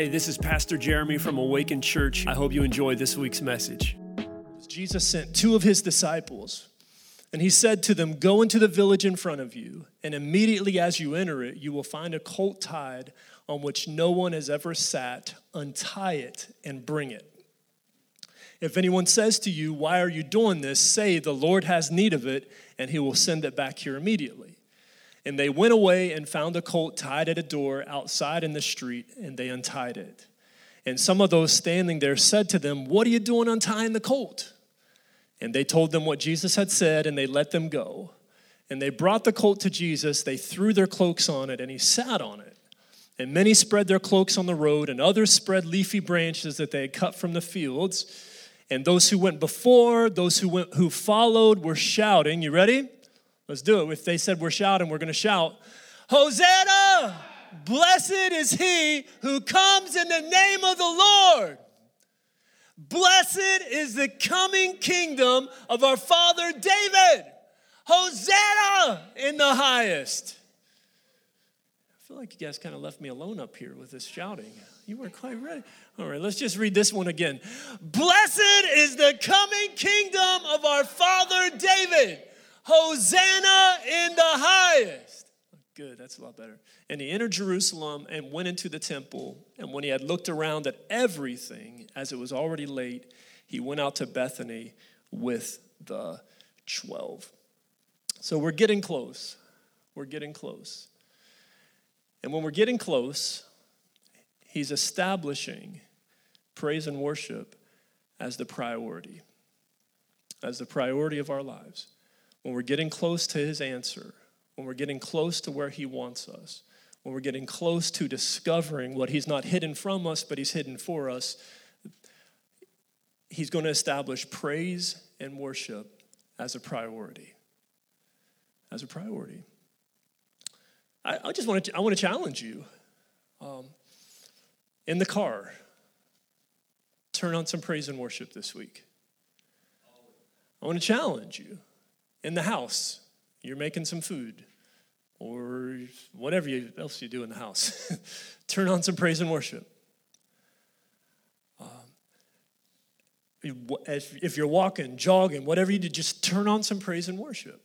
Hey, this is Pastor Jeremy from Awakened Church. I hope you enjoy this week's message. Jesus sent two of his disciples, and he said to them, Go into the village in front of you, and immediately as you enter it, you will find a colt tied on which no one has ever sat. Untie it and bring it. If anyone says to you, Why are you doing this? say, The Lord has need of it, and he will send it back here immediately. And they went away and found a colt tied at a door outside in the street, and they untied it. And some of those standing there said to them, What are you doing untying the colt? And they told them what Jesus had said, and they let them go. And they brought the colt to Jesus, they threw their cloaks on it, and he sat on it. And many spread their cloaks on the road, and others spread leafy branches that they had cut from the fields. And those who went before, those who went who followed were shouting, You ready? Let's do it. If they said we're shouting, we're going to shout, Hosanna! Blessed is he who comes in the name of the Lord. Blessed is the coming kingdom of our father David. Hosanna in the highest. I feel like you guys kind of left me alone up here with this shouting. You weren't quite ready. All right, let's just read this one again. Blessed is the coming kingdom of our father David. Hosanna in the highest. Good, that's a lot better. And he entered Jerusalem and went into the temple. And when he had looked around at everything, as it was already late, he went out to Bethany with the 12. So we're getting close. We're getting close. And when we're getting close, he's establishing praise and worship as the priority, as the priority of our lives when we're getting close to His answer, when we're getting close to where He wants us, when we're getting close to discovering what He's not hidden from us, but He's hidden for us, He's going to establish praise and worship as a priority. As a priority. I, I just want to, I want to challenge you. Um, in the car, turn on some praise and worship this week. I want to challenge you in the house, you're making some food or whatever you, else you do in the house. Turn on some praise and worship. Um, if you're walking, jogging, whatever you do, just turn on some praise and worship.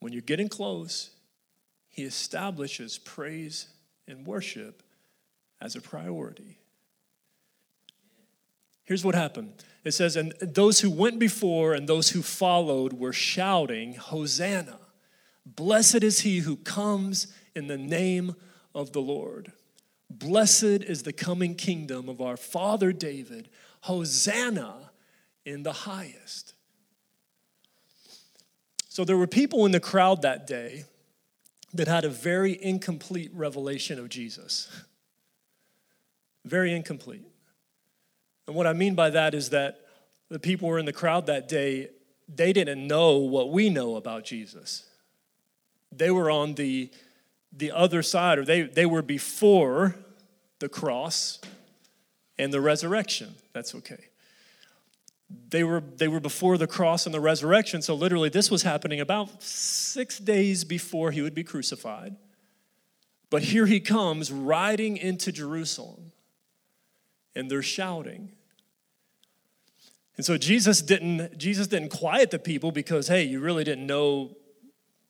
When you're getting close, he establishes praise and worship as a priority. Here's what happened it says, And those who went before and those who followed were shouting, Hosanna! Blessed is he who comes in the name of the Lord. Blessed is the coming kingdom of our father David. Hosanna in the highest. So there were people in the crowd that day that had a very incomplete revelation of Jesus. Very incomplete. And what I mean by that is that the people were in the crowd that day, they didn't know what we know about Jesus. They were on the, the other side, or they, they were before the cross and the resurrection. That's okay. They were, they were before the cross and the resurrection, so literally this was happening about six days before he would be crucified. But here he comes riding into Jerusalem, and they're shouting. And so Jesus didn't Jesus didn't quiet the people because hey, you really didn't know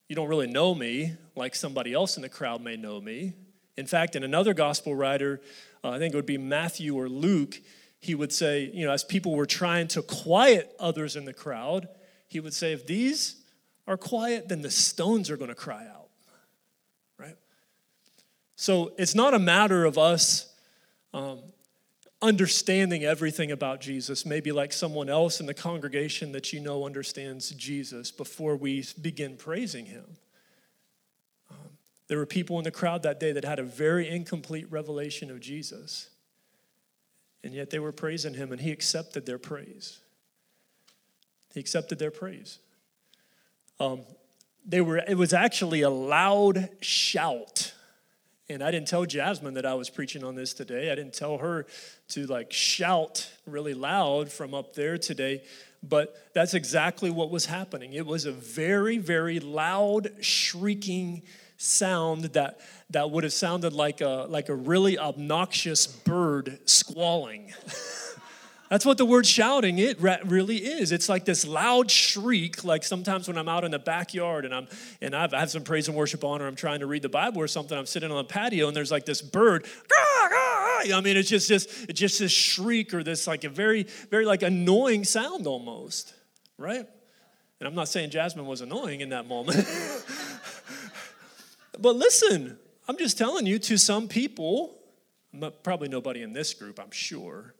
you don't really know me like somebody else in the crowd may know me. In fact, in another gospel writer, uh, I think it would be Matthew or Luke, he would say, you know, as people were trying to quiet others in the crowd, he would say, if these are quiet, then the stones are going to cry out. Right? So it's not a matter of us um, understanding everything about Jesus, maybe like someone else in the congregation that you know understands Jesus before we begin praising him. Um, there were people in the crowd that day that had a very incomplete revelation of Jesus, and yet they were praising him, and he accepted their praise. He accepted their praise. Um, they were, it was actually a loud shout and I didn't tell Jasmine that I was preaching on this today. I didn't tell her to like shout really loud from up there today, but that's exactly what was happening. It was a very, very loud, shrieking sound that, that would have sounded like a, like a really obnoxious bird squalling. That's what the word shouting it really is. It's like this loud shriek. Like sometimes when I'm out in the backyard and I'm and I've, I have some praise and worship on, or I'm trying to read the Bible or something. I'm sitting on a patio and there's like this bird. I mean, it's just just it's just this shriek or this like a very very like annoying sound almost, right? And I'm not saying Jasmine was annoying in that moment, but listen, I'm just telling you. To some people, probably nobody in this group, I'm sure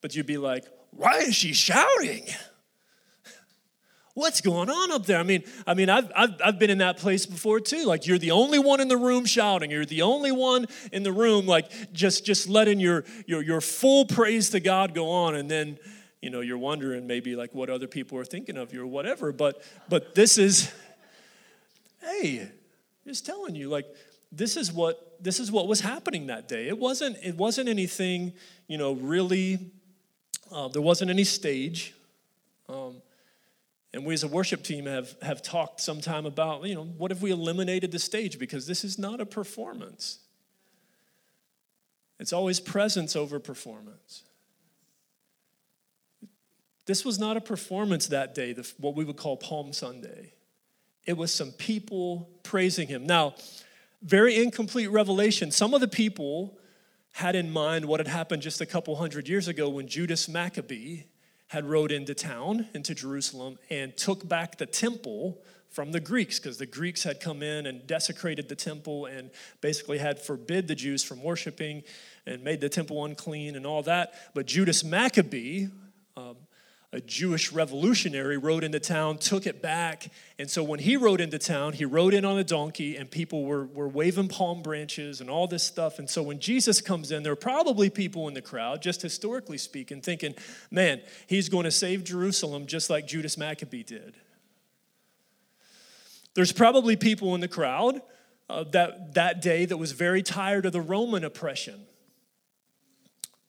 but you'd be like, why is she shouting? What's going on up there? I mean, I mean, I've, I've, I've been in that place before too. Like you're the only one in the room shouting. You're the only one in the room, like just just letting your your your full praise to God go on, and then you know you're wondering maybe like what other people are thinking of you or whatever. But but this is, hey, just telling you like this is what this is what was happening that day. It wasn't it wasn't anything you know really uh, there wasn't any stage. Um, and we as a worship team have, have talked sometime about, you know, what if we eliminated the stage? Because this is not a performance. It's always presence over performance. This was not a performance that day, the, what we would call Palm Sunday. It was some people praising him. Now, very incomplete revelation. Some of the people had in mind what had happened just a couple hundred years ago when Judas Maccabee had rode into town, into Jerusalem, and took back the temple from the Greeks, because the Greeks had come in and desecrated the temple and basically had forbid the Jews from worshiping and made the temple unclean and all that. But Judas Maccabee, um, a Jewish revolutionary rode into town, took it back. And so when he rode into town, he rode in on a donkey, and people were, were waving palm branches and all this stuff. And so when Jesus comes in, there are probably people in the crowd, just historically speaking, thinking, man, he's going to save Jerusalem just like Judas Maccabee did. There's probably people in the crowd uh, that, that day that was very tired of the Roman oppression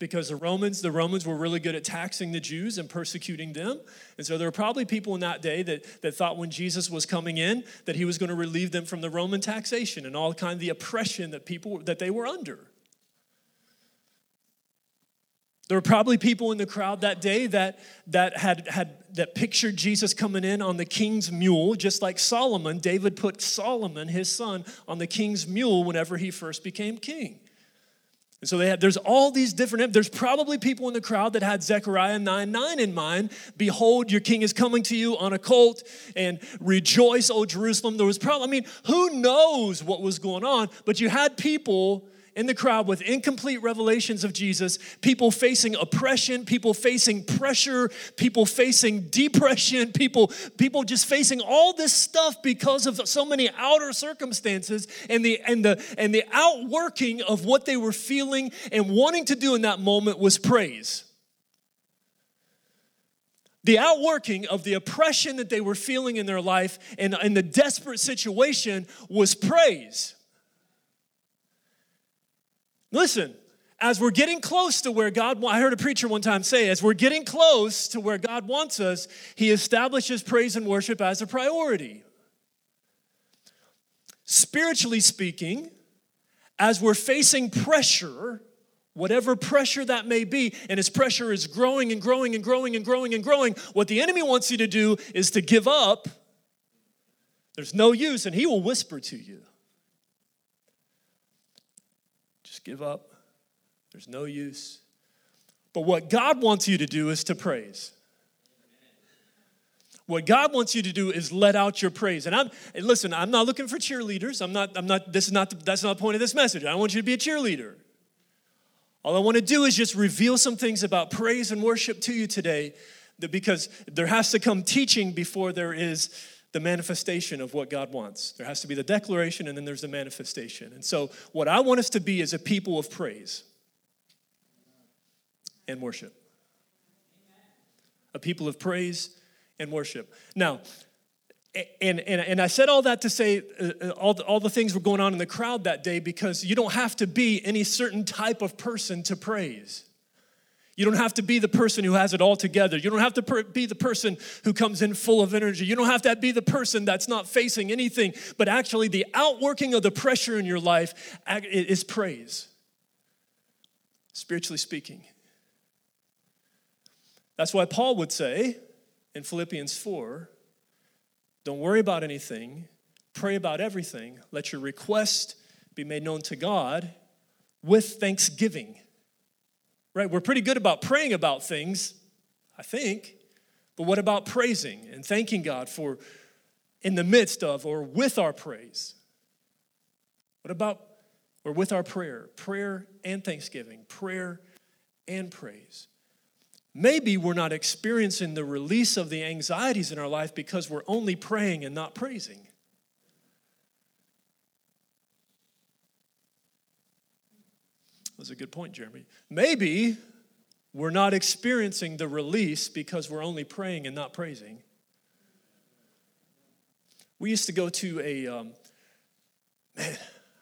because the Romans, the Romans were really good at taxing the Jews and persecuting them. And so there were probably people in that day that, that thought when Jesus was coming in that he was going to relieve them from the Roman taxation and all kind of the oppression that people that they were under. There were probably people in the crowd that day that, that had, had that pictured Jesus coming in on the king's mule, just like Solomon. David put Solomon, his son, on the king's mule whenever he first became king. And so they had, there's all these different, there's probably people in the crowd that had Zechariah 9 9 in mind. Behold, your king is coming to you on a colt, and rejoice, O Jerusalem. There was probably, I mean, who knows what was going on, but you had people in the crowd with incomplete revelations of Jesus, people facing oppression, people facing pressure, people facing depression, people, people just facing all this stuff because of so many outer circumstances and the and the and the outworking of what they were feeling and wanting to do in that moment was praise. The outworking of the oppression that they were feeling in their life and, and the desperate situation was praise. Listen, as we're getting close to where God, I heard a preacher one time say, as we're getting close to where God wants us, He establishes praise and worship as a priority. Spiritually speaking, as we're facing pressure, whatever pressure that may be, and as pressure is growing and growing and growing and growing and growing, what the enemy wants you to do is to give up. There's no use, and he will whisper to you. Give up. There's no use. But what God wants you to do is to praise. What God wants you to do is let out your praise. And I'm and listen, I'm not looking for cheerleaders. I'm not, I'm not, this is not the, that's not the point of this message. I want you to be a cheerleader. All I want to do is just reveal some things about praise and worship to you today because there has to come teaching before there is the manifestation of what God wants. There has to be the declaration and then there's the manifestation. And so, what I want us to be is a people of praise and worship. A people of praise and worship. Now, and, and, and I said all that to say uh, uh, all, the, all the things were going on in the crowd that day because you don't have to be any certain type of person to praise. You don't have to be the person who has it all together. You don't have to per- be the person who comes in full of energy. You don't have to be the person that's not facing anything, but actually, the outworking of the pressure in your life is praise, spiritually speaking. That's why Paul would say in Philippians 4 don't worry about anything, pray about everything, let your request be made known to God with thanksgiving. Right? We're pretty good about praying about things, I think, but what about praising and thanking God for in the midst of or with our praise? What about or with our prayer? Prayer and thanksgiving, prayer and praise. Maybe we're not experiencing the release of the anxieties in our life because we're only praying and not praising. That's a good point, Jeremy. Maybe we're not experiencing the release because we're only praying and not praising. We used to go to a, um, man,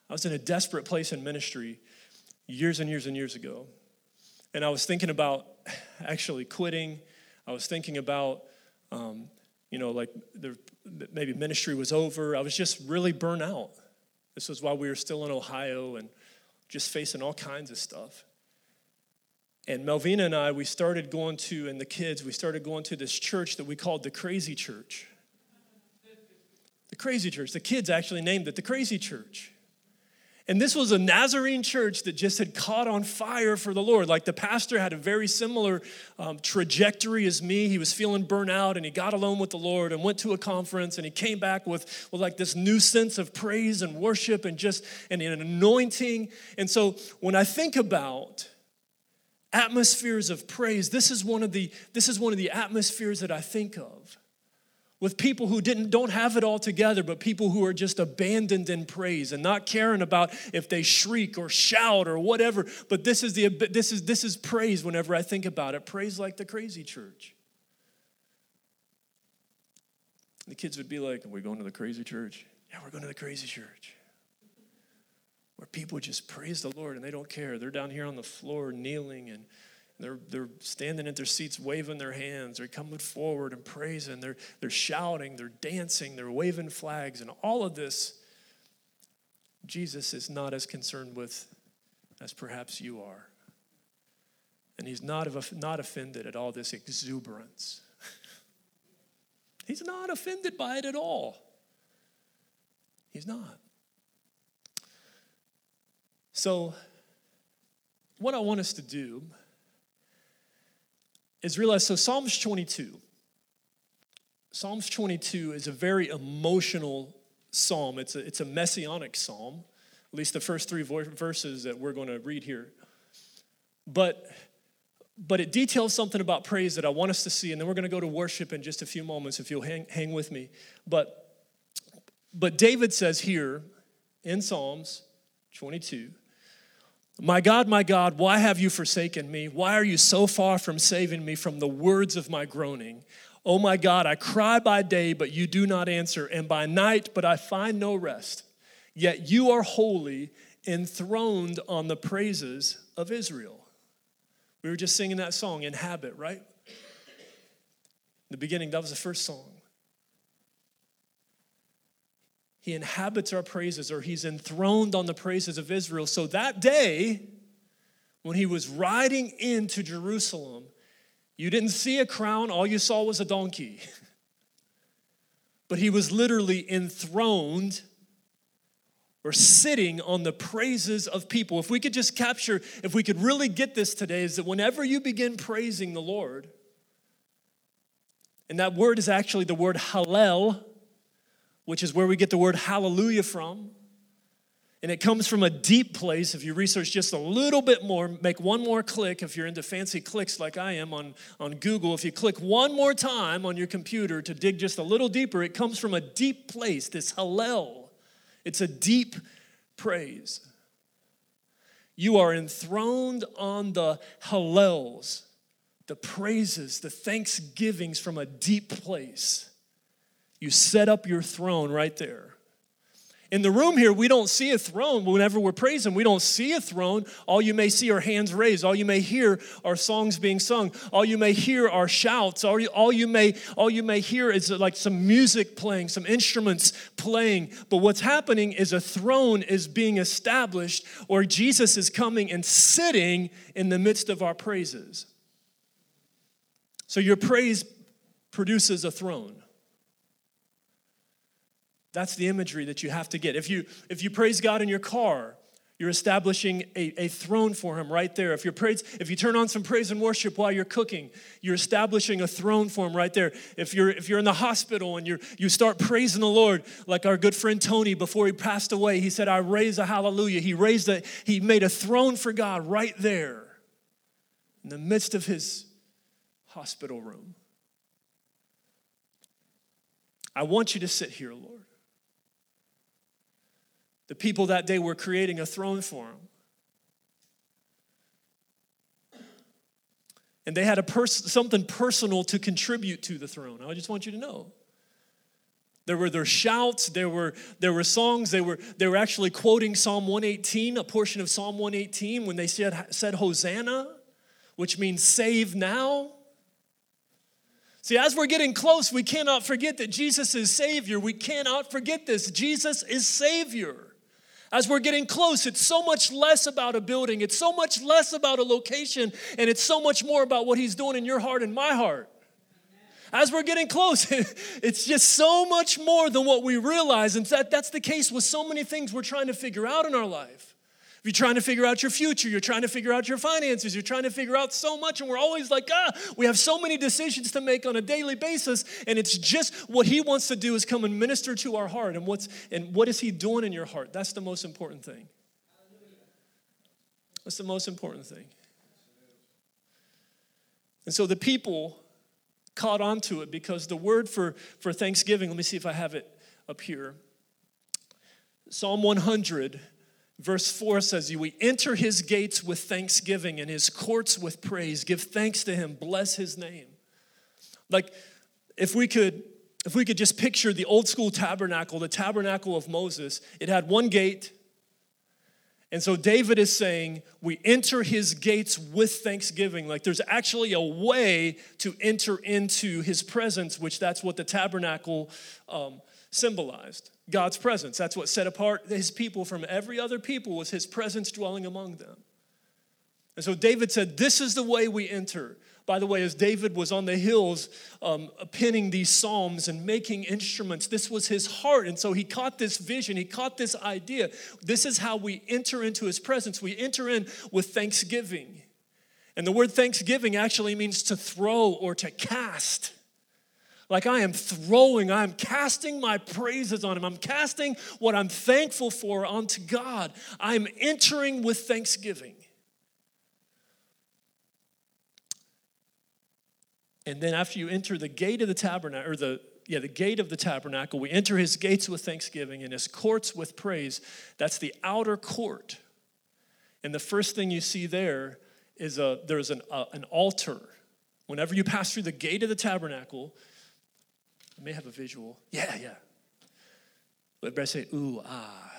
I was in a desperate place in ministry years and years and years ago. And I was thinking about actually quitting. I was thinking about, um, you know, like maybe ministry was over. I was just really burnt out. This was while we were still in Ohio and just facing all kinds of stuff. And Melvina and I, we started going to, and the kids, we started going to this church that we called the Crazy Church. The Crazy Church. The kids actually named it the Crazy Church. And this was a Nazarene church that just had caught on fire for the Lord. Like the pastor had a very similar um, trajectory as me. He was feeling burnt out and he got alone with the Lord and went to a conference and he came back with, with like this new sense of praise and worship and just and an anointing. And so when I think about atmospheres of praise, this is one of the, this is one of the atmospheres that I think of with people who didn't don't have it all together but people who are just abandoned in praise and not caring about if they shriek or shout or whatever. But this is the this is this is praise whenever i think about it. Praise like the crazy church. The kids would be like are we going to the crazy church. Yeah we're going to the crazy church. Where people just praise the lord and they don't care. They're down here on the floor kneeling and they're, they're standing in their seats, waving their hands. They're coming forward and praising. They're, they're shouting. They're dancing. They're waving flags. And all of this, Jesus is not as concerned with as perhaps you are. And he's not, of, not offended at all this exuberance. he's not offended by it at all. He's not. So, what I want us to do is realize so Psalms 22. Psalms 22 is a very emotional psalm. It's a, it's a messianic psalm, at least the first three verses that we're going to read here. But, but it details something about praise that I want us to see, and then we're going to go to worship in just a few moments if you'll hang, hang with me. But, but David says here in Psalms 22 my God, my God, why have you forsaken me? Why are you so far from saving me from the words of my groaning? Oh my God, I cry by day, but you do not answer, and by night, but I find no rest. Yet you are holy, enthroned on the praises of Israel. We were just singing that song, Inhabit, right? In the beginning, that was the first song. He inhabits our praises, or he's enthroned on the praises of Israel. So that day, when he was riding into Jerusalem, you didn't see a crown, all you saw was a donkey. but he was literally enthroned or sitting on the praises of people. If we could just capture, if we could really get this today, is that whenever you begin praising the Lord, and that word is actually the word hallel, which is where we get the word hallelujah from. And it comes from a deep place. If you research just a little bit more, make one more click. If you're into fancy clicks like I am on, on Google, if you click one more time on your computer to dig just a little deeper, it comes from a deep place, this hallel. It's a deep praise. You are enthroned on the hallels, the praises, the thanksgivings from a deep place. You set up your throne right there. In the room here, we don't see a throne. Whenever we're praising, we don't see a throne. All you may see are hands raised. All you may hear are songs being sung. All you may hear are shouts. All you, all you, may, all you may hear is uh, like some music playing, some instruments playing. But what's happening is a throne is being established, or Jesus is coming and sitting in the midst of our praises. So your praise produces a throne. That's the imagery that you have to get. If you if you praise God in your car, you're establishing a, a throne for him right there. If you praise, if you turn on some praise and worship while you're cooking, you're establishing a throne for him right there. If you're if you're in the hospital and you're you start praising the Lord, like our good friend Tony before he passed away, he said, I raise a hallelujah. He raised a, he made a throne for God right there in the midst of his hospital room. I want you to sit here, Lord. The people that day were creating a throne for him. And they had a pers- something personal to contribute to the throne. I just want you to know. There were their shouts, there were, there were songs, they were, they were actually quoting Psalm 118, a portion of Psalm 118, when they said, said Hosanna, which means save now. See, as we're getting close, we cannot forget that Jesus is Savior. We cannot forget this. Jesus is Savior. As we're getting close, it's so much less about a building, it's so much less about a location, and it's so much more about what He's doing in your heart and my heart. As we're getting close, it's just so much more than what we realize. And that, that's the case with so many things we're trying to figure out in our life. If you're trying to figure out your future, you're trying to figure out your finances, you're trying to figure out so much, and we're always like, ah, we have so many decisions to make on a daily basis, and it's just what he wants to do is come and minister to our heart. And what's and what is he doing in your heart? That's the most important thing. That's the most important thing. And so the people caught on to it because the word for, for Thanksgiving, let me see if I have it up here. Psalm 100 Verse 4 says, you We enter his gates with thanksgiving and his courts with praise. Give thanks to him, bless his name. Like, if we could. If we could just picture the old school tabernacle, the tabernacle of Moses, it had one gate. And so David is saying, we enter his gates with thanksgiving. Like there's actually a way to enter into his presence, which that's what the tabernacle um, symbolized. God's presence. That's what set apart his people from every other people was his presence dwelling among them. And so David said, This is the way we enter. By the way, as David was on the hills um, penning these psalms and making instruments, this was his heart. And so he caught this vision, he caught this idea. This is how we enter into his presence. We enter in with thanksgiving. And the word thanksgiving actually means to throw or to cast. Like I am throwing, I'm casting my praises on Him. I'm casting what I'm thankful for onto God. I'm entering with thanksgiving. And then after you enter the gate of the tabernacle, or the yeah, the gate of the tabernacle, we enter his gates with thanksgiving and his courts with praise. That's the outer court. And the first thing you see there is a, there's an, a, an altar. Whenever you pass through the gate of the tabernacle, I may have a visual. Yeah, yeah. But better say, ooh, ah.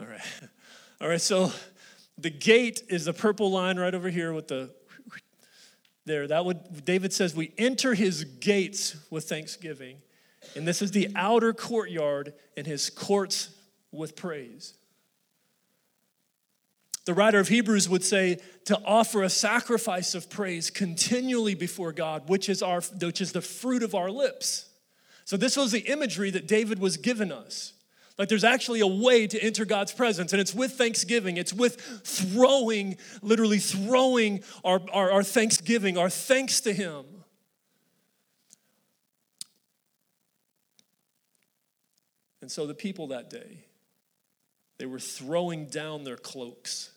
All right. All right, so the gate is the purple line right over here with the there. That would David says we enter his gates with thanksgiving. And this is the outer courtyard and his courts with praise. The writer of Hebrews would say to offer a sacrifice of praise continually before God, which is, our, which is the fruit of our lips. So, this was the imagery that David was given us. Like, there's actually a way to enter God's presence, and it's with thanksgiving. It's with throwing, literally throwing our, our, our thanksgiving, our thanks to Him. And so, the people that day, they were throwing down their cloaks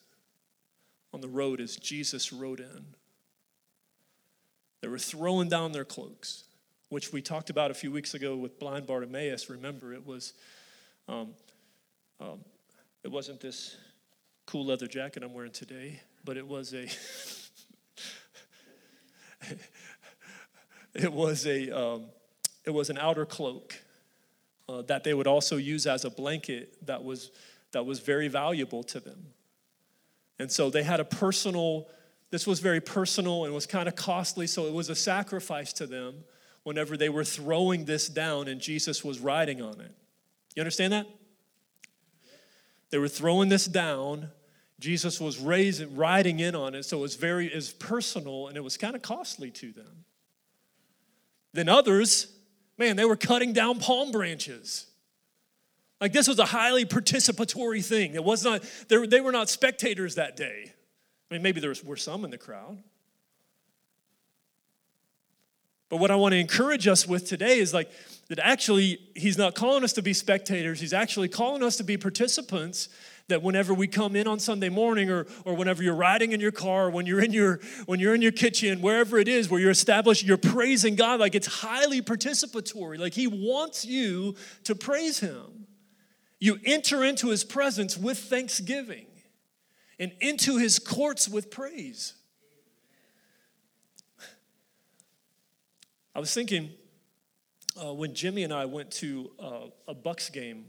on the road as Jesus rode in. They were throwing down their cloaks, which we talked about a few weeks ago with blind Bartimaeus. Remember, it was, um, um, it wasn't this cool leather jacket I'm wearing today, but it was a, it was a, um, it was an outer cloak uh, that they would also use as a blanket that was, that was very valuable to them. And so they had a personal, this was very personal and was kind of costly, so it was a sacrifice to them whenever they were throwing this down and Jesus was riding on it. You understand that? They were throwing this down. Jesus was raising, riding in on it, so it was very it was personal and it was kind of costly to them. Then others, man, they were cutting down palm branches. Like this was a highly participatory thing. It was not, they, were not spectators that day. I mean, maybe there were some in the crowd. But what I want to encourage us with today is like that actually, he's not calling us to be spectators, he's actually calling us to be participants. That whenever we come in on Sunday morning, or, or whenever you're riding in your car, when you're in your when you're in your kitchen, wherever it is, where you're established, you're praising God, like it's highly participatory. Like He wants you to praise Him. You enter into His presence with thanksgiving, and into His courts with praise. I was thinking uh, when Jimmy and I went to uh, a Bucs game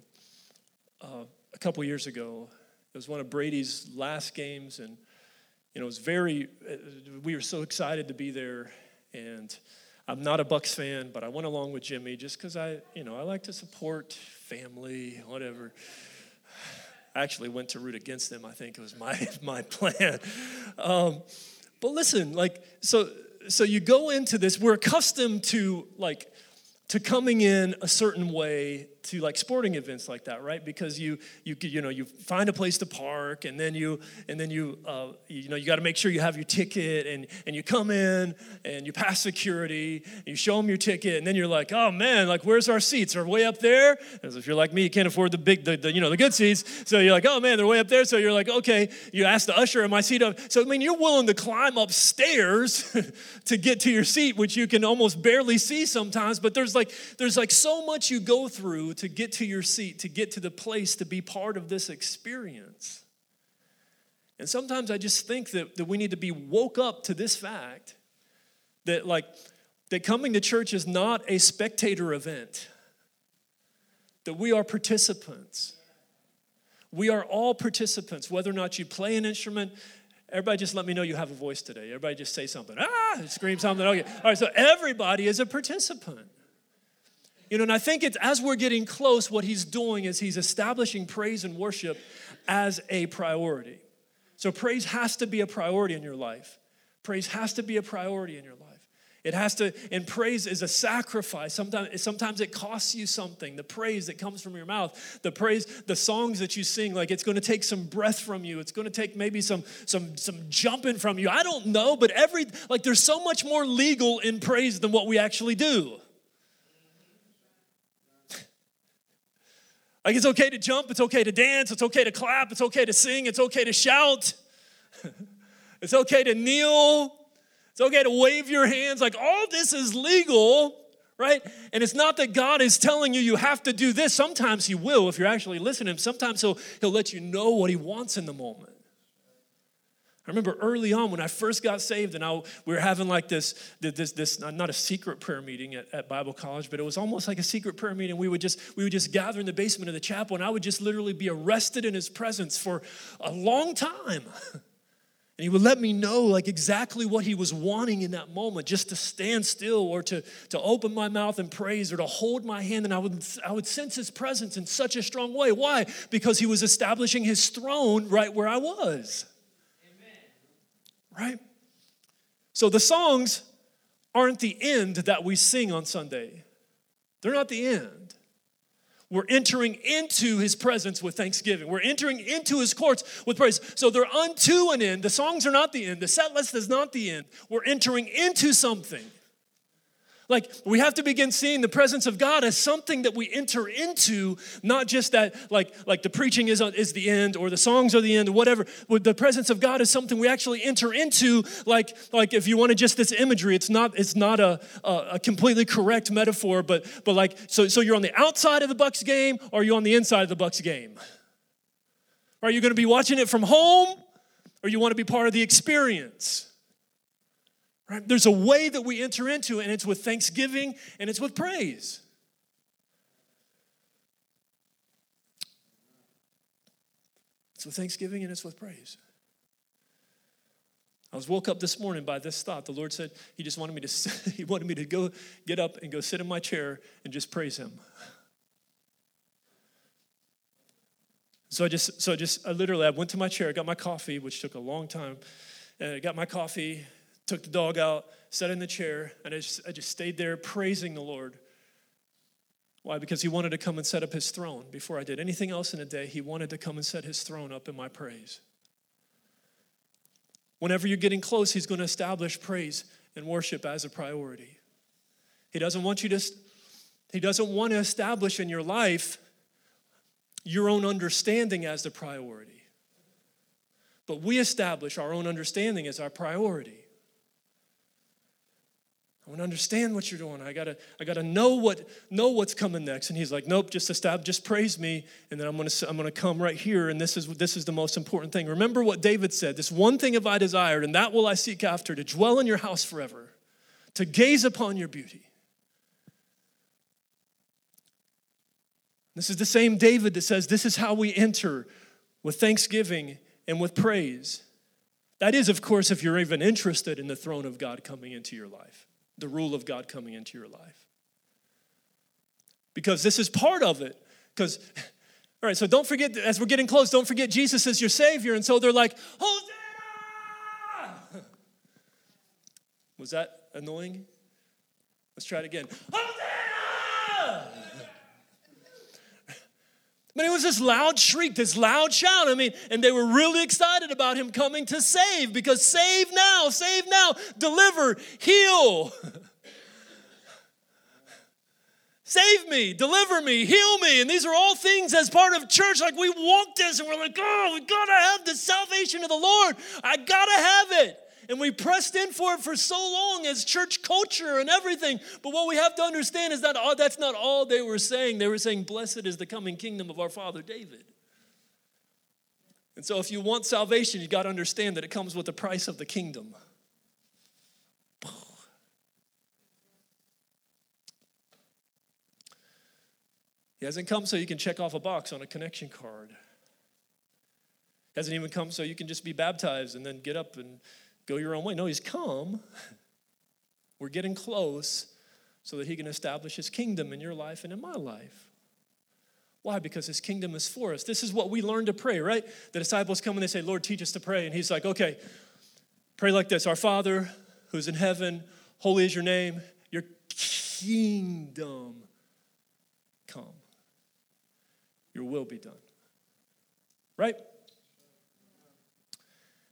uh, a couple years ago. It was one of Brady's last games, and you know, it was very. Uh, we were so excited to be there, and I'm not a Bucs fan, but I went along with Jimmy just because I, you know, I like to support family, whatever. I actually went to root against them. I think it was my my plan. Um, but listen, like so so you go into this. We're accustomed to like to coming in a certain way to like sporting events like that right? Because you you you know you find a place to park and then you and then you uh, you know you got to make sure you have your ticket and and you come in and you pass security and you show them your ticket and then you're like oh man like where's our seats? Are way up there. As if you're like me you can't afford the big the, the, you know the good seats. So you're like oh man they're way up there. So you're like okay you ask the usher am I seat up? So i mean you're willing to climb upstairs to get to your seat which you can almost barely see sometimes but there's like there's like so much you go through to get to your seat, to get to the place, to be part of this experience. And sometimes I just think that, that we need to be woke up to this fact that, like, that coming to church is not a spectator event, that we are participants. We are all participants, whether or not you play an instrument. Everybody just let me know you have a voice today. Everybody just say something. Ah, scream something. Okay. All right, so everybody is a participant. You know, and I think it's as we're getting close, what he's doing is he's establishing praise and worship as a priority. So praise has to be a priority in your life. Praise has to be a priority in your life. It has to, and praise is a sacrifice. Sometimes, sometimes it costs you something. The praise that comes from your mouth, the praise, the songs that you sing, like it's going to take some breath from you. It's going to take maybe some some some jumping from you. I don't know, but every like there's so much more legal in praise than what we actually do. Like it's okay to jump, it's okay to dance, it's okay to clap, it's okay to sing, it's okay to shout, it's okay to kneel, it's okay to wave your hands. Like all this is legal, right? And it's not that God is telling you you have to do this. Sometimes He will if you're actually listening. Sometimes He'll, he'll let you know what He wants in the moment. I remember early on when I first got saved, and I, we were having like this, this, this, not a secret prayer meeting at, at, Bible college, but it was almost like a secret prayer meeting. We would just, we would just gather in the basement of the chapel, and I would just literally be arrested in His presence for a long time. And he would let me know like exactly what he was wanting in that moment, just to stand still or to, to open my mouth and praise or to hold my hand. And I would, I would sense his presence in such a strong way. Why? Because he was establishing his throne right where I was right? So the songs aren't the end that we sing on Sunday, they're not the end. We're entering into his presence with thanksgiving. We're entering into his courts with praise. So they're unto an end. The songs are not the end. The set list is not the end. We're entering into something. Like we have to begin seeing the presence of God as something that we enter into, not just that like like the preaching is uh, is the end or the songs are the end or whatever. The presence of God is something we actually enter into. Like like if you want to just this imagery, it's not it's not a, a completely correct metaphor, but but like so so you're on the outside of the Bucs game or you're on the inside of the Bucs game. Are you going to be watching it from home or you want to be part of the experience? Right? There's a way that we enter into, and it's with thanksgiving and it's with praise. It's with thanksgiving and it's with praise. I was woke up this morning by this thought. The Lord said He just wanted me to He wanted me to go get up and go sit in my chair and just praise Him. So I just so I just I literally I went to my chair, got my coffee, which took a long time, and I got my coffee took the dog out, sat in the chair, and I just, I just stayed there praising the Lord. Why? Because he wanted to come and set up his throne. Before I did anything else in a day, he wanted to come and set his throne up in my praise. Whenever you're getting close, he's going to establish praise and worship as a priority. He doesn't want you to, he doesn't want to establish in your life your own understanding as the priority. But we establish our own understanding as our priority. I want to understand what you're doing. I gotta, I gotta know what know what's coming next. And he's like, Nope, just establish, just praise me, and then I'm gonna I'm gonna come right here, and this is this is the most important thing. Remember what David said: This one thing have I desired, and that will I seek after, to dwell in your house forever, to gaze upon your beauty. This is the same David that says, This is how we enter with thanksgiving and with praise. That is, of course, if you're even interested in the throne of God coming into your life, the rule of God coming into your life. Because this is part of it. Because, all right, so don't forget, as we're getting close, don't forget Jesus is your Savior. And so they're like, Hosanna! Was that annoying? Let's try it again. Hosanna! But it was this loud shriek, this loud shout. I mean, and they were really excited about him coming to save because save now, save now, deliver, heal. Save me, deliver me, heal me. And these are all things as part of church. Like we walk this and we're like, oh, we gotta have the salvation of the Lord. I gotta have it. And we pressed in for it for so long as church culture and everything. But what we have to understand is that oh, that's not all they were saying. They were saying, Blessed is the coming kingdom of our father David. And so, if you want salvation, you got to understand that it comes with the price of the kingdom. He hasn't come so you can check off a box on a connection card. He hasn't even come so you can just be baptized and then get up and go your own way. No, he's come. We're getting close so that he can establish his kingdom in your life and in my life. Why? Because his kingdom is for us. This is what we learn to pray, right? The disciples come and they say, Lord, teach us to pray. And he's like, okay, pray like this Our Father who's in heaven, holy is your name, your kingdom come, your will be done. Right?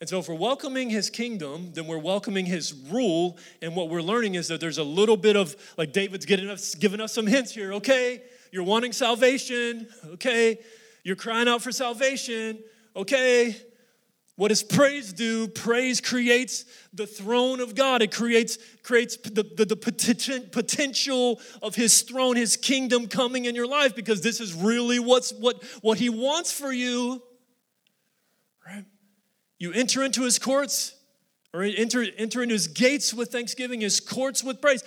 And so, if we're welcoming his kingdom, then we're welcoming his rule. And what we're learning is that there's a little bit of, like David's getting us, giving us some hints here. Okay, you're wanting salvation. Okay, you're crying out for salvation. Okay, what does praise do? Praise creates the throne of God. It creates, creates the, the, the potential of his throne, his kingdom coming in your life because this is really what's, what, what he wants for you. You enter into his courts, or enter, enter into his gates with thanksgiving, his courts with praise.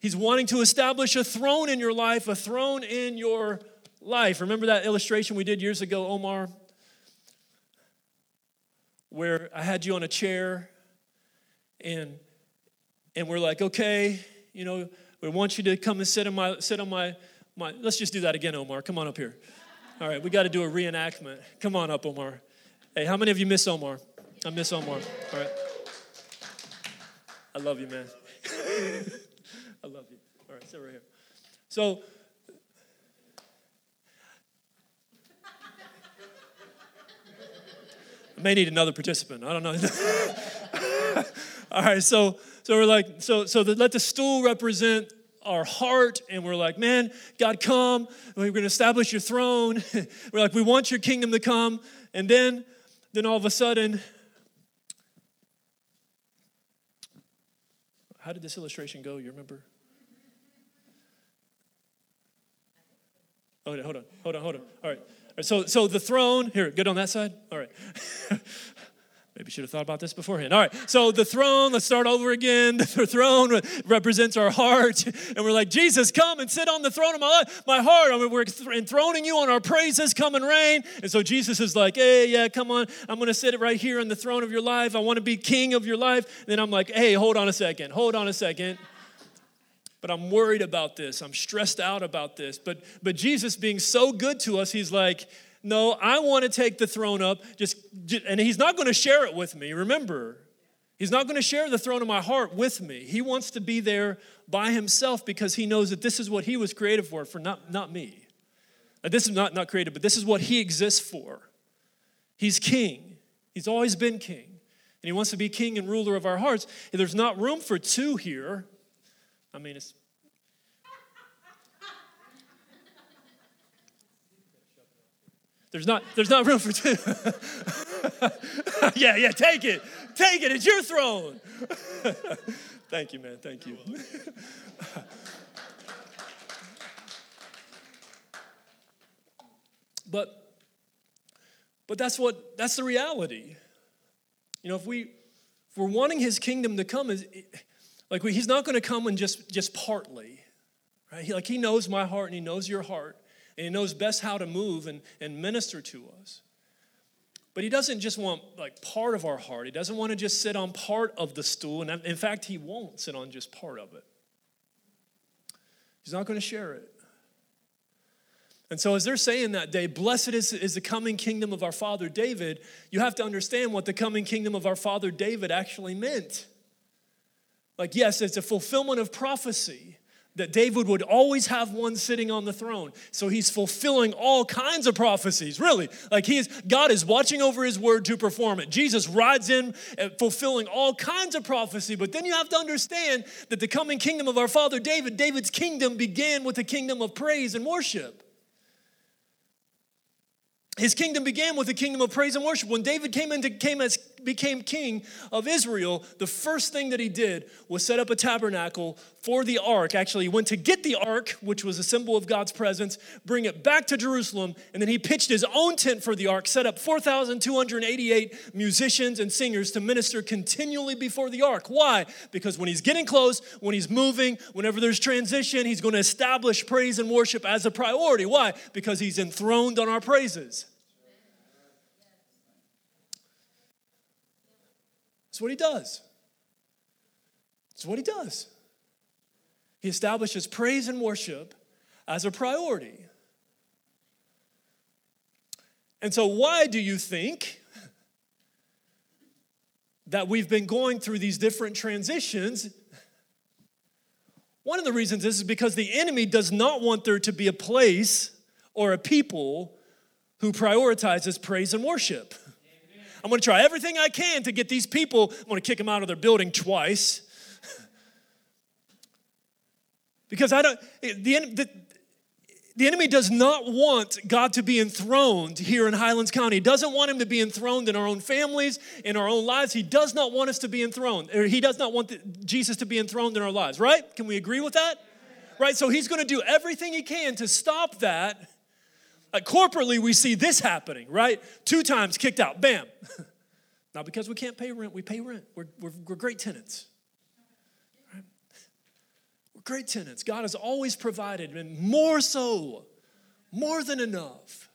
He's wanting to establish a throne in your life, a throne in your life. Remember that illustration we did years ago, Omar? Where I had you on a chair and and we're like, okay, you know, we want you to come and sit on my sit on my my let's just do that again, Omar. Come on up here. All right, we got to do a reenactment. Come on up, Omar. Hey, how many of you miss Omar? I miss Omar. All right. I love you, man. I love you. All right, sit right here. So, I may need another participant. I don't know. All right, so so we're like, so so the, let the stool represent our heart, and we're like, man, God, come. We're going to establish your throne. we're like, we want your kingdom to come, and then then all of a sudden, how did this illustration go? You remember? Oh, hold on, hold on, hold on. All right. All right so, so the throne, here, good on that side? All right. Maybe should have thought about this beforehand. All right, so the throne, let's start over again. The throne represents our heart. And we're like, Jesus, come and sit on the throne of my life, my heart. I mean, we're enthroning you on our praises, come and reign. And so Jesus is like, hey, yeah, come on. I'm going to sit right here on the throne of your life. I want to be king of your life. And then I'm like, hey, hold on a second. Hold on a second but I'm worried about this. I'm stressed out about this. But but Jesus being so good to us, he's like, no, I want to take the throne up. Just, and he's not going to share it with me. Remember, he's not going to share the throne of my heart with me. He wants to be there by himself because he knows that this is what he was created for, for not, not me. this is not, not created, but this is what he exists for. He's king. He's always been king. And he wants to be king and ruler of our hearts. If there's not room for two here, I mean, it's There's not, there's not room for two. yeah, yeah, take it. Take it. It's your throne. Thank you, man. Thank you. but but that's what that's the reality. You know, if we if we're wanting his kingdom to come, is like he's not going to come and just just partly, right? He, like he knows my heart and he knows your heart and he knows best how to move and, and minister to us. But he doesn't just want like part of our heart. He doesn't want to just sit on part of the stool. And in fact, he won't sit on just part of it. He's not going to share it. And so, as they're saying that day, blessed is, is the coming kingdom of our father David, you have to understand what the coming kingdom of our father David actually meant. Like, yes, it's a fulfillment of prophecy that David would always have one sitting on the throne. So he's fulfilling all kinds of prophecies, really. Like he is, God is watching over his word to perform it. Jesus rides in uh, fulfilling all kinds of prophecy. But then you have to understand that the coming kingdom of our father David, David's kingdom began with the kingdom of praise and worship. His kingdom began with the kingdom of praise and worship. When David came into came as became king of Israel, the first thing that he did was set up a tabernacle for the ark. Actually, he went to get the ark, which was a symbol of God's presence, bring it back to Jerusalem, and then he pitched his own tent for the ark, set up 4,288 musicians and singers to minister continually before the ark. Why? Because when he's getting close, when he's moving, whenever there's transition, he's going to establish praise and worship as a priority. Why? Because he's enthroned on our praises. That's what he does. That's what he does. He establishes praise and worship as a priority. And so, why do you think that we've been going through these different transitions? One of the reasons is because the enemy does not want there to be a place or a people who prioritizes praise and worship. I'm going to try everything I can to get these people, I'm going to kick them out of their building twice. because I don't, the, the, the enemy does not want God to be enthroned here in Highlands County. He doesn't want him to be enthroned in our own families, in our own lives. He does not want us to be enthroned. Or he does not want the, Jesus to be enthroned in our lives, right? Can we agree with that? Right? So he's going to do everything he can to stop that like corporately, we see this happening, right? Two times kicked out, bam. Not because we can't pay rent, we pay rent. We're, we're, we're great tenants. Right? We're great tenants. God has always provided, and more so, more than enough.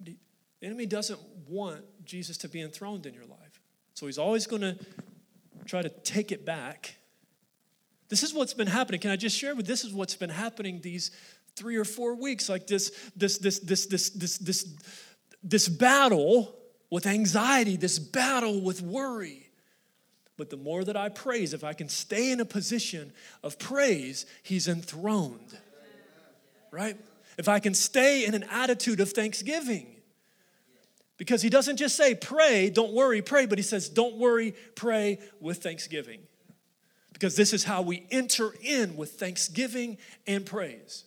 The enemy doesn't want Jesus to be enthroned in your life. So he's always going to try to take it back. This is what's been happening. Can I just share with this is what's been happening these three or four weeks, like this, this, this, this, this, this, this, this battle with anxiety, this battle with worry. But the more that I praise, if I can stay in a position of praise, He's enthroned. Right? If I can stay in an attitude of thanksgiving. Because He doesn't just say, pray, don't worry, pray, but He says, don't worry, pray with thanksgiving. Because this is how we enter in with thanksgiving and praise.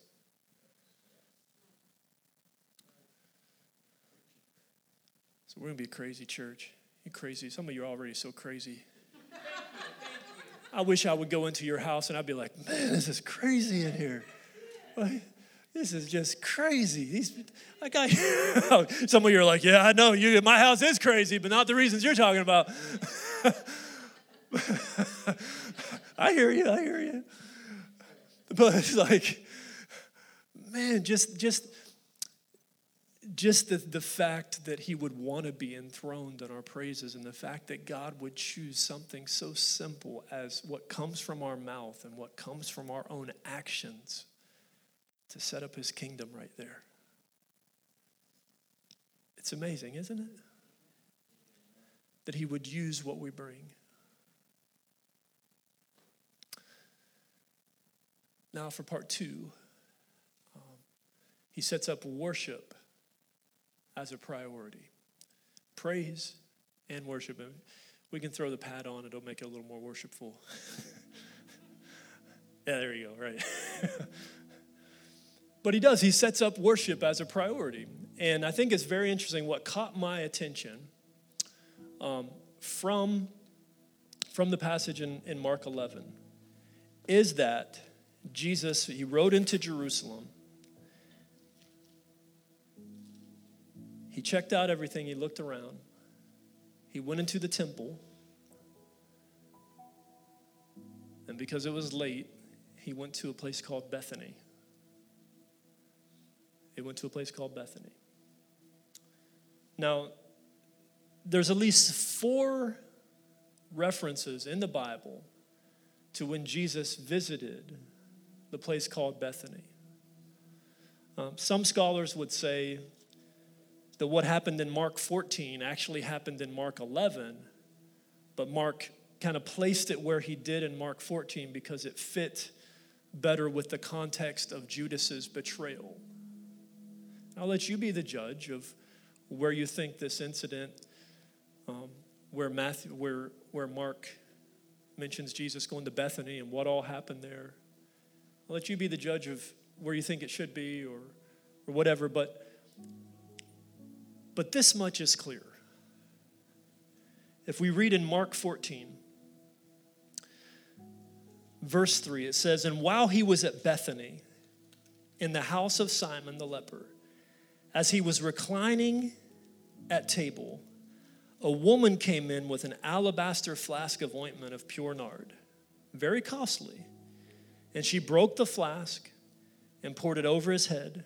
We're going to be a crazy church. You crazy. Some of you are already so crazy. I wish I would go into your house and I'd be like, man, this is crazy in here. this is just crazy. These, like I, some of you are like, yeah, I know you. My house is crazy, but not the reasons you're talking about. I hear you. I hear you. But it's like, man, just just just the, the fact that he would want to be enthroned in our praises and the fact that God would choose something so simple as what comes from our mouth and what comes from our own actions to set up his kingdom right there. It's amazing, isn't it? That he would use what we bring. Now, for part two, um, he sets up worship as a priority. Praise and worship. We can throw the pad on, it'll make it a little more worshipful. yeah, there you go, right. but he does, he sets up worship as a priority. And I think it's very interesting what caught my attention um, from, from the passage in, in Mark 11 is that Jesus, he rode into Jerusalem He checked out everything, he looked around, he went into the temple, and because it was late, he went to a place called Bethany. He went to a place called Bethany. Now, there's at least four references in the Bible to when Jesus visited the place called Bethany. Um, some scholars would say that what happened in Mark 14 actually happened in Mark 11, but Mark kind of placed it where he did in Mark 14 because it fit better with the context of Judas's betrayal. I'll let you be the judge of where you think this incident, um, where Matthew, where where Mark mentions Jesus going to Bethany and what all happened there. I'll let you be the judge of where you think it should be or or whatever. But but this much is clear. If we read in Mark 14, verse 3, it says, And while he was at Bethany, in the house of Simon the leper, as he was reclining at table, a woman came in with an alabaster flask of ointment of pure nard, very costly. And she broke the flask and poured it over his head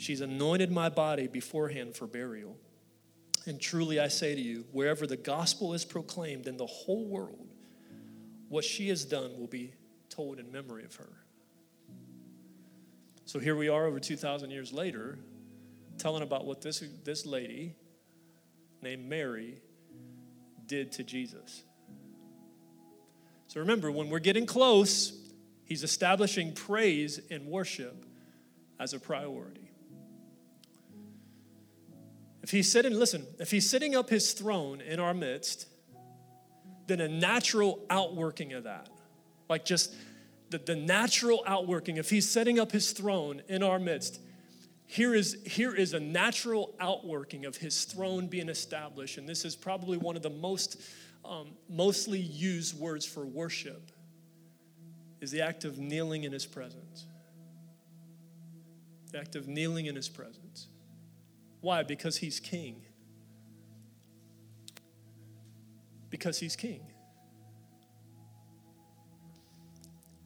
She's anointed my body beforehand for burial. And truly I say to you, wherever the gospel is proclaimed in the whole world, what she has done will be told in memory of her. So here we are over 2,000 years later, telling about what this, this lady named Mary did to Jesus. So remember, when we're getting close, he's establishing praise and worship as a priority. If he's sitting, listen, if he's sitting up his throne in our midst, then a natural outworking of that, like just the, the natural outworking, if he's setting up his throne in our midst, here is, here is a natural outworking of his throne being established. And this is probably one of the most um, mostly used words for worship is the act of kneeling in his presence. The act of kneeling in his presence. Why? Because he's king. Because he's king.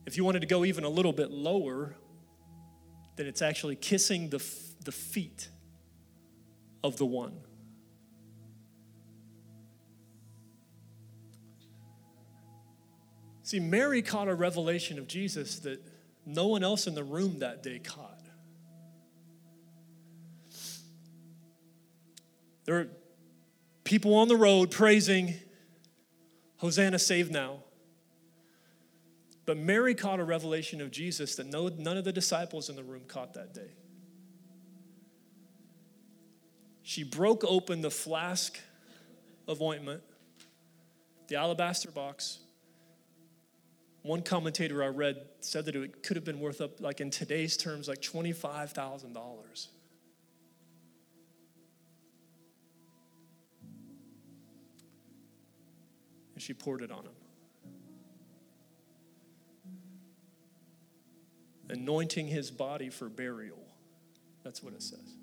If you wanted to go even a little bit lower, then it's actually kissing the, the feet of the one. See, Mary caught a revelation of Jesus that no one else in the room that day caught. There are people on the road praising, Hosanna, save now. But Mary caught a revelation of Jesus that no, none of the disciples in the room caught that day. She broke open the flask of ointment, the alabaster box. One commentator I read said that it could have been worth up, like in today's terms, like $25,000. She poured it on him. Anointing his body for burial. That's what it says.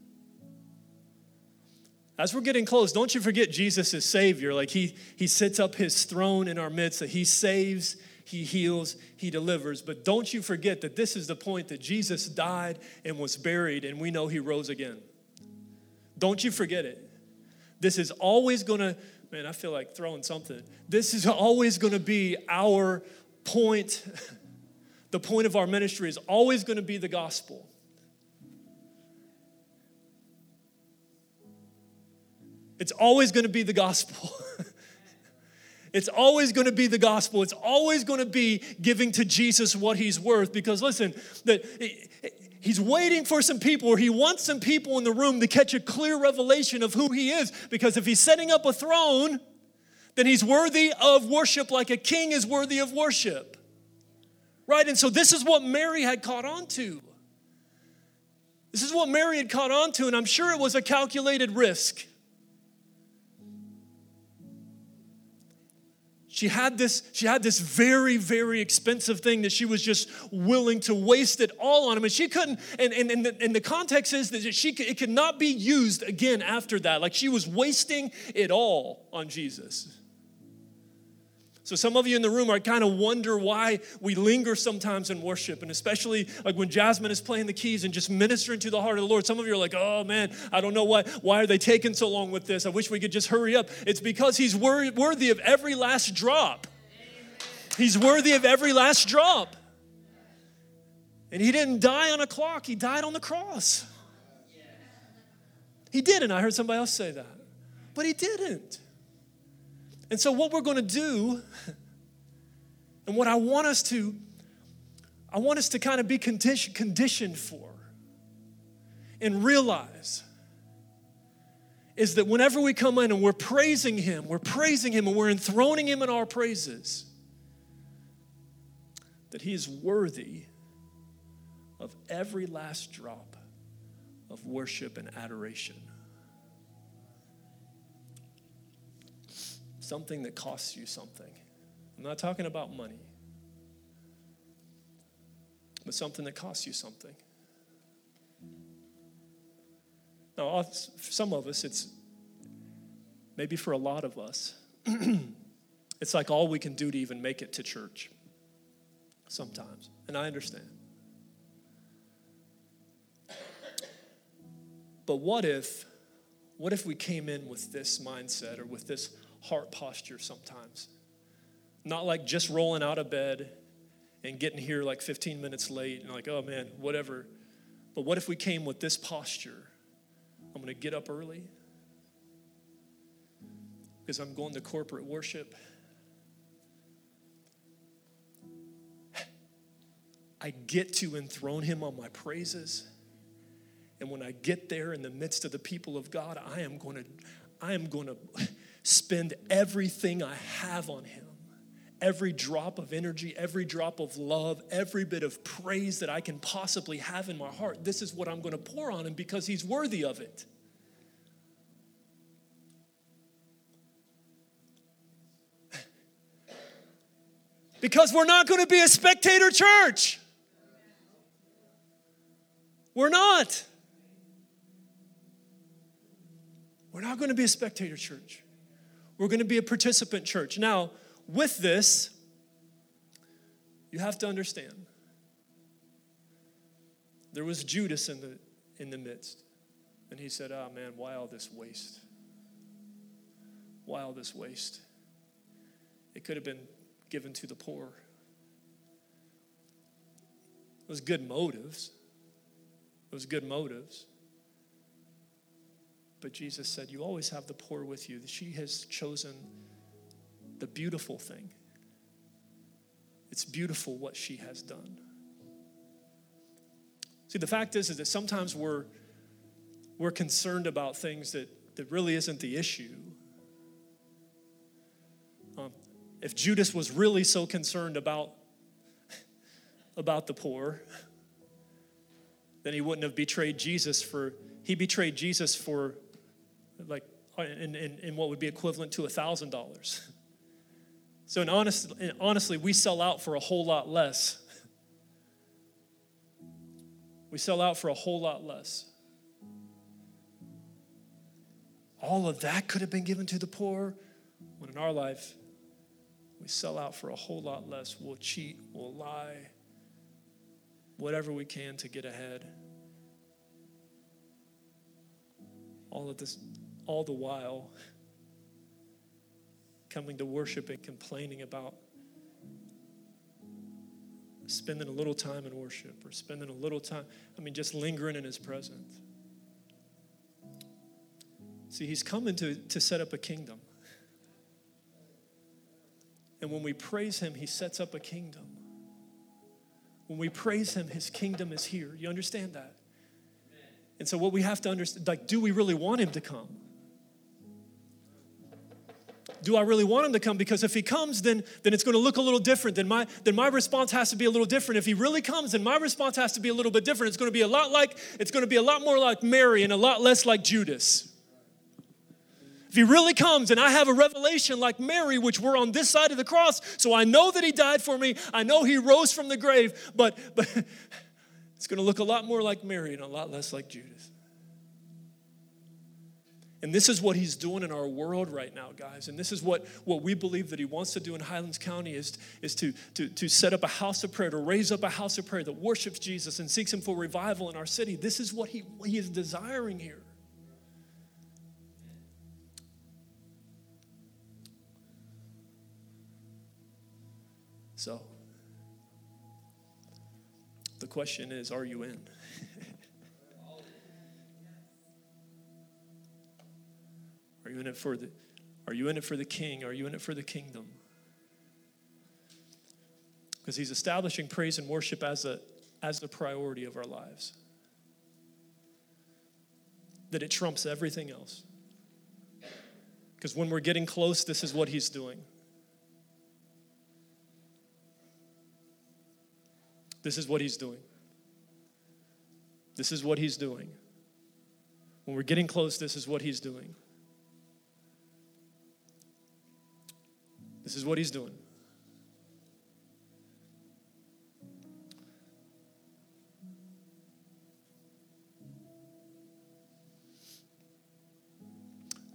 As we're getting close, don't you forget Jesus is Savior. Like he, he sits up his throne in our midst, that he saves, he heals, he delivers. But don't you forget that this is the point that Jesus died and was buried, and we know he rose again. Don't you forget it. This is always gonna, man, I feel like throwing something. This is always gonna be our point. the point of our ministry is always gonna be the gospel. It's always going to be the gospel. it's always going to be the gospel. It's always going to be giving to Jesus what he's worth because listen, that he's waiting for some people or he wants some people in the room to catch a clear revelation of who he is because if he's setting up a throne, then he's worthy of worship like a king is worthy of worship. Right? And so this is what Mary had caught on to. This is what Mary had caught on to, and I'm sure it was a calculated risk. She had this, she had this very, very expensive thing that she was just willing to waste it all on him. And she couldn't, and, and, and, the, and the context is that she it could not be used again after that. Like she was wasting it all on Jesus. So, some of you in the room are kind of wonder why we linger sometimes in worship, and especially like when Jasmine is playing the keys and just ministering to the heart of the Lord. Some of you are like, oh man, I don't know why, why are they taking so long with this? I wish we could just hurry up. It's because He's wor- worthy of every last drop. He's worthy of every last drop. And He didn't die on a clock, He died on the cross. He didn't. I heard somebody else say that. But He didn't. And so, what we're going to do, and what I want us to, I want us to kind of be condition, conditioned for and realize is that whenever we come in and we're praising Him, we're praising Him and we're enthroning Him in our praises, that He is worthy of every last drop of worship and adoration. Something that costs you something. I'm not talking about money, but something that costs you something. Now, for some of us, it's maybe for a lot of us, it's like all we can do to even make it to church sometimes. And I understand. But what if, what if we came in with this mindset or with this heart posture sometimes. Not like just rolling out of bed and getting here like 15 minutes late and like, oh man, whatever. But what if we came with this posture? I'm going to get up early because I'm going to corporate worship. I get to enthrone him on my praises. And when I get there in the midst of the people of God, I am going to I am going to spend everything I have on Him. Every drop of energy, every drop of love, every bit of praise that I can possibly have in my heart. This is what I'm going to pour on Him because He's worthy of it. because we're not going to be a spectator church. We're not. We're not going to be a spectator church. We're going to be a participant church. Now, with this, you have to understand there was Judas in the, in the midst. And he said, Oh man, why all this waste? Why all this waste? It could have been given to the poor. It was good motives. It was good motives. But Jesus said, You always have the poor with you. She has chosen the beautiful thing. It's beautiful what she has done. See, the fact is, is that sometimes we're we're concerned about things that, that really isn't the issue. Um, if Judas was really so concerned about, about the poor, then he wouldn't have betrayed Jesus for, he betrayed Jesus for like, uh, in, in, in what would be equivalent to $1,000. So, in honest, in honestly, we sell out for a whole lot less. We sell out for a whole lot less. All of that could have been given to the poor, when in our life, we sell out for a whole lot less. We'll cheat, we'll lie, whatever we can to get ahead. All of this, all the while, coming to worship and complaining about spending a little time in worship or spending a little time, I mean, just lingering in His presence. See, He's coming to, to set up a kingdom. And when we praise Him, He sets up a kingdom. When we praise Him, His kingdom is here. You understand that? And so, what we have to understand, like, do we really want Him to come? Do I really want him to come? Because if he comes, then, then it's going to look a little different. Then my, then my response has to be a little different. If he really comes, then my response has to be a little bit different. It's going to be a lot like, it's going to be a lot more like Mary and a lot less like Judas. If he really comes and I have a revelation like Mary, which we're on this side of the cross, so I know that he died for me, I know he rose from the grave, but, but it's going to look a lot more like Mary and a lot less like Judas. And this is what he's doing in our world right now, guys. And this is what, what we believe that he wants to do in Highlands County is, is to, to, to set up a house of prayer, to raise up a house of prayer that worships Jesus and seeks him for revival in our city. This is what he, he is desiring here. So, the question is are you in? Are you in it for the are you in it for the king? Are you in it for the kingdom? Because he's establishing praise and worship as a as the priority of our lives. That it trumps everything else. Because when we're getting close, this is what he's doing. This is what he's doing. This is what he's doing. When we're getting close, this is what he's doing. This is what he's doing.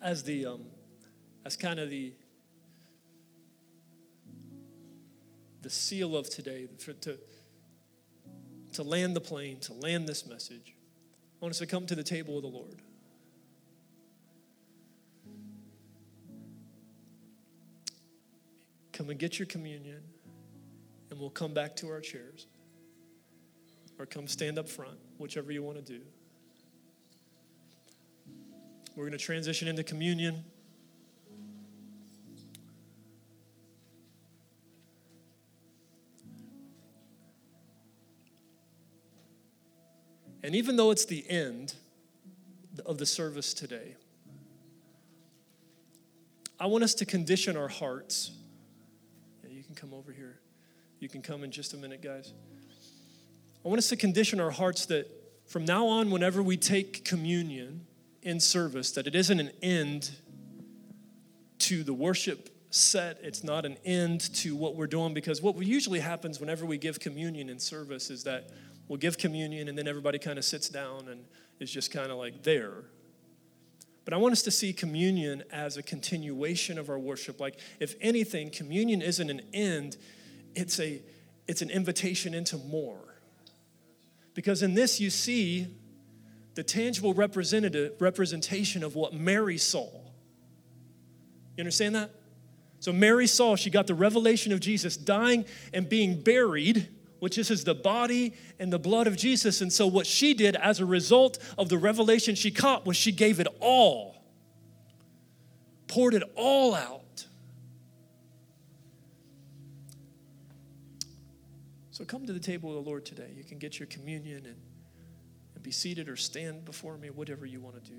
As the um, as kind of the the seal of today for, to to land the plane, to land this message. I want us to come to the table of the Lord. Come and get your communion, and we'll come back to our chairs. Or come stand up front, whichever you want to do. We're going to transition into communion. And even though it's the end of the service today, I want us to condition our hearts come over here. You can come in just a minute, guys. I want us to condition our hearts that from now on, whenever we take communion in service, that it isn't an end to the worship set. It's not an end to what we're doing because what usually happens whenever we give communion in service is that we'll give communion and then everybody kind of sits down and is just kind of like there. But I want us to see communion as a continuation of our worship. Like, if anything, communion isn't an end, it's, a, it's an invitation into more. Because in this, you see the tangible representative representation of what Mary saw. You understand that? So Mary saw, she got the revelation of Jesus dying and being buried, which is the body and the blood of Jesus. And so, what she did as a result of the revelation she caught was she gave it all, poured it all out. So, come to the table of the Lord today. You can get your communion and, and be seated or stand before me, whatever you want to do.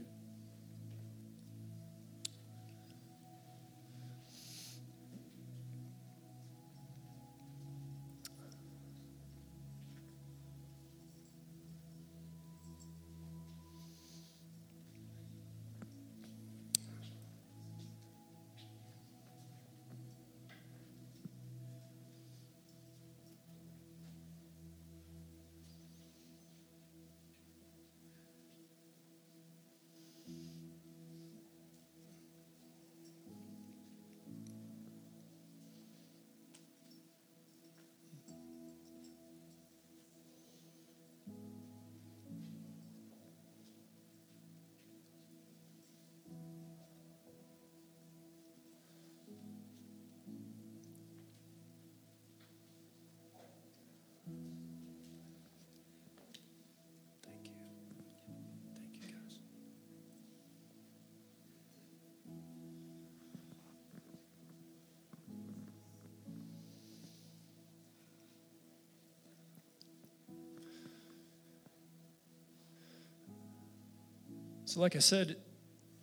So, like I said,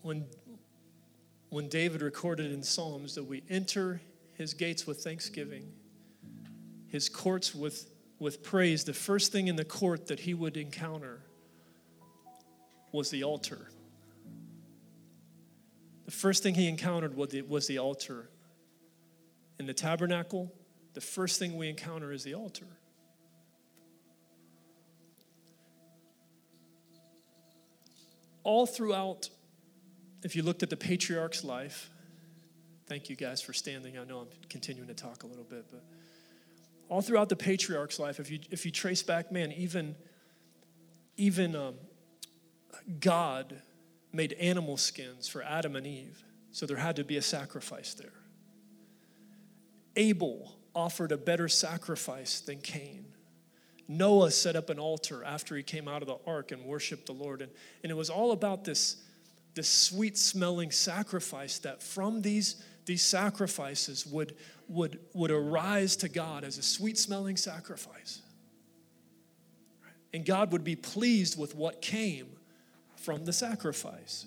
when, when David recorded in Psalms that we enter his gates with thanksgiving, his courts with, with praise, the first thing in the court that he would encounter was the altar. The first thing he encountered was the, was the altar. In the tabernacle, the first thing we encounter is the altar. All throughout, if you looked at the patriarch's life, thank you guys for standing. I know I'm continuing to talk a little bit, but all throughout the patriarch's life, if you, if you trace back, man, even, even um, God made animal skins for Adam and Eve, so there had to be a sacrifice there. Abel offered a better sacrifice than Cain. Noah set up an altar after he came out of the ark and worshiped the Lord. And, and it was all about this, this sweet smelling sacrifice that from these, these sacrifices would, would, would arise to God as a sweet smelling sacrifice. And God would be pleased with what came from the sacrifice.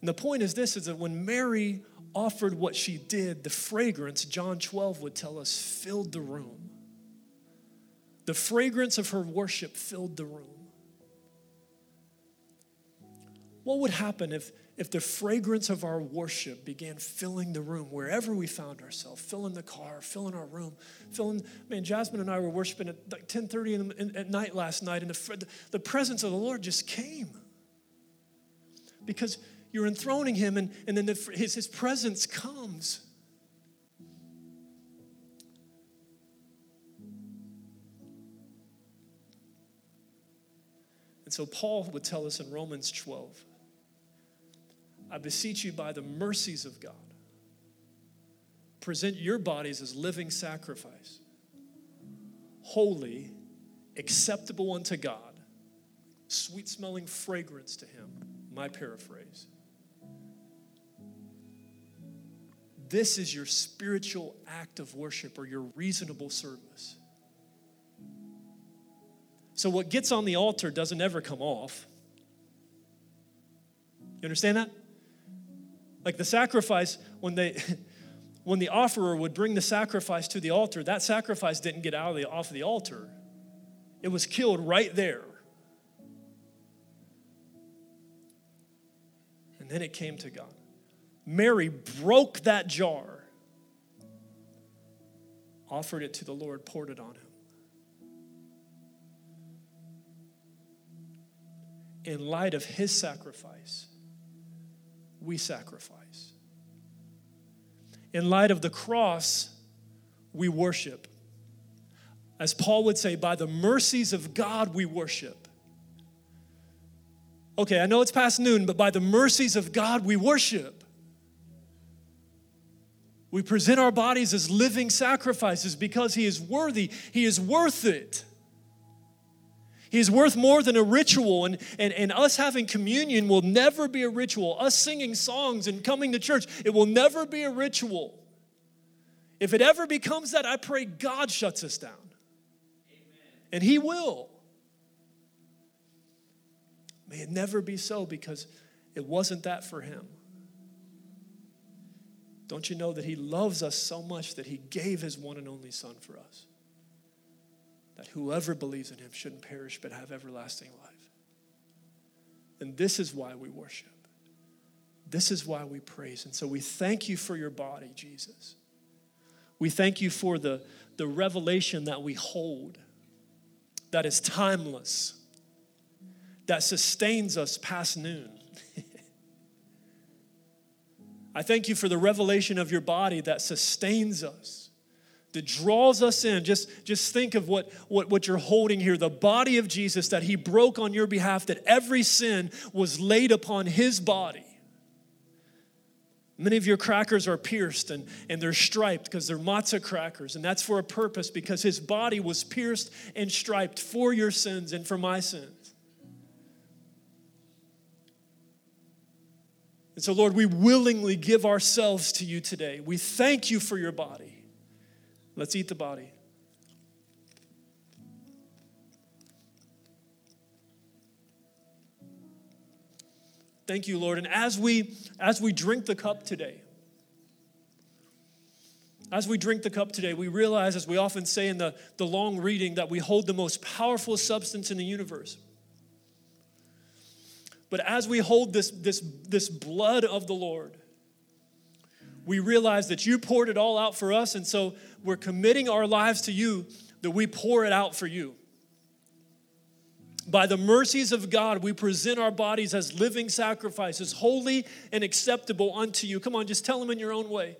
And the point is this is that when Mary offered what she did, the fragrance, John 12 would tell us, filled the room. The fragrance of her worship filled the room. What would happen if, if the fragrance of our worship began filling the room wherever we found ourselves, filling the car, filling our room, filling, man, Jasmine and I were worshiping at like 10.30 in, in, at night last night and the, the presence of the Lord just came. Because you're enthroning him and, and then the, his, his presence comes. And so Paul would tell us in Romans 12 I beseech you by the mercies of God, present your bodies as living sacrifice, holy, acceptable unto God, sweet smelling fragrance to Him. My paraphrase. This is your spiritual act of worship or your reasonable service. So, what gets on the altar doesn't ever come off. You understand that? Like the sacrifice, when they when the offerer would bring the sacrifice to the altar, that sacrifice didn't get out of the off of the altar. It was killed right there. And then it came to God. Mary broke that jar, offered it to the Lord, poured it on him. In light of his sacrifice, we sacrifice. In light of the cross, we worship. As Paul would say, by the mercies of God, we worship. Okay, I know it's past noon, but by the mercies of God, we worship. We present our bodies as living sacrifices because He is worthy, He is worth it. He is worth more than a ritual, and, and, and us having communion will never be a ritual. Us singing songs and coming to church, it will never be a ritual. If it ever becomes that, I pray God shuts us down. Amen. And He will. May it never be so because it wasn't that for him. Don't you know that he loves us so much that he gave his one and only Son for us? That whoever believes in him shouldn't perish but have everlasting life. And this is why we worship. This is why we praise. And so we thank you for your body, Jesus. We thank you for the, the revelation that we hold that is timeless, that sustains us past noon. I thank you for the revelation of your body that sustains us, that draws us in. Just, just think of what, what, what you're holding here the body of Jesus that he broke on your behalf, that every sin was laid upon his body. Many of your crackers are pierced and, and they're striped because they're matzah crackers, and that's for a purpose because his body was pierced and striped for your sins and for my sins. And so, Lord, we willingly give ourselves to you today. We thank you for your body. Let's eat the body. Thank you, Lord. And as we as we drink the cup today, as we drink the cup today, we realize, as we often say in the, the long reading, that we hold the most powerful substance in the universe. But as we hold this, this, this blood of the Lord, we realize that you poured it all out for us, and so we're committing our lives to you that we pour it out for you. By the mercies of God, we present our bodies as living sacrifices, holy and acceptable unto you. Come on, just tell them in your own way.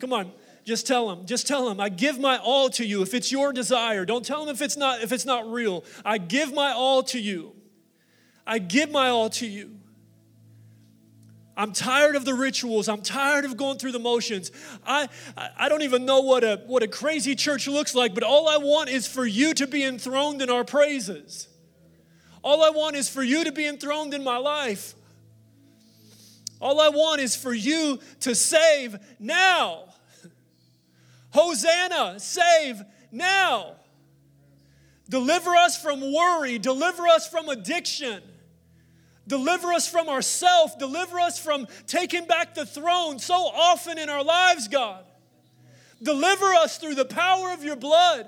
Come on, just tell them. Just tell them. I give my all to you. If it's your desire, don't tell them if it's not if it's not real. I give my all to you. I give my all to you. I'm tired of the rituals. I'm tired of going through the motions. I, I don't even know what a, what a crazy church looks like, but all I want is for you to be enthroned in our praises. All I want is for you to be enthroned in my life. All I want is for you to save now. Hosanna, save now. Deliver us from worry, deliver us from addiction. Deliver us from ourself. Deliver us from taking back the throne so often in our lives, God. Deliver us through the power of your blood.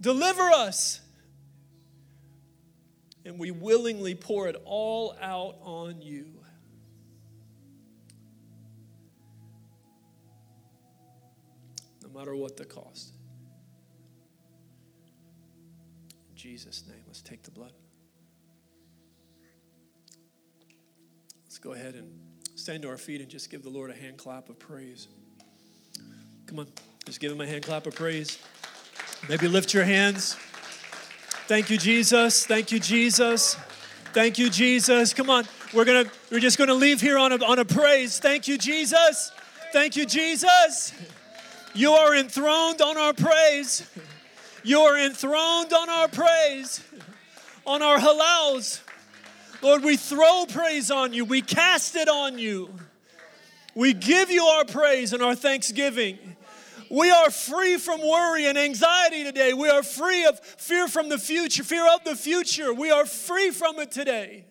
Deliver us. And we willingly pour it all out on you. No matter what the cost. In Jesus' name, let's take the blood. Let's go ahead and stand to our feet and just give the Lord a hand clap of praise. Come on, just give him a hand clap of praise. Maybe lift your hands. Thank you, Jesus. Thank you, Jesus. Thank you, Jesus. Come on, we're gonna we're just gonna leave here on a, on a praise. Thank you, Jesus. Thank you, Jesus. You are enthroned on our praise. You are enthroned on our praise, on our halals. Lord, we throw praise on you, we cast it on you. We give you our praise and our thanksgiving. We are free from worry and anxiety today. We are free of fear from the future, fear of the future. We are free from it today.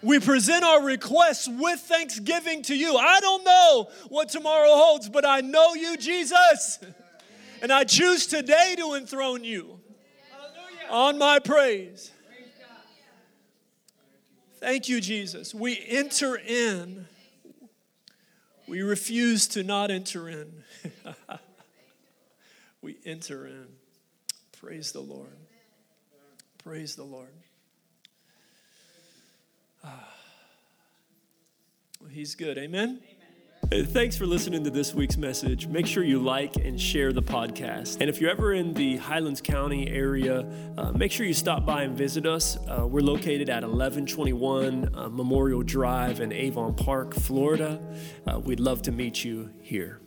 We present our requests with thanksgiving to you. I don't know what tomorrow holds, but I know you, Jesus. And I choose today to enthrone you on my praise. Thank you, Jesus. We enter in. We refuse to not enter in. we enter in. Praise the Lord. Praise the Lord. Ah. Well, he's good. Amen. Thanks for listening to this week's message. Make sure you like and share the podcast. And if you're ever in the Highlands County area, uh, make sure you stop by and visit us. Uh, we're located at 1121 uh, Memorial Drive in Avon Park, Florida. Uh, we'd love to meet you here.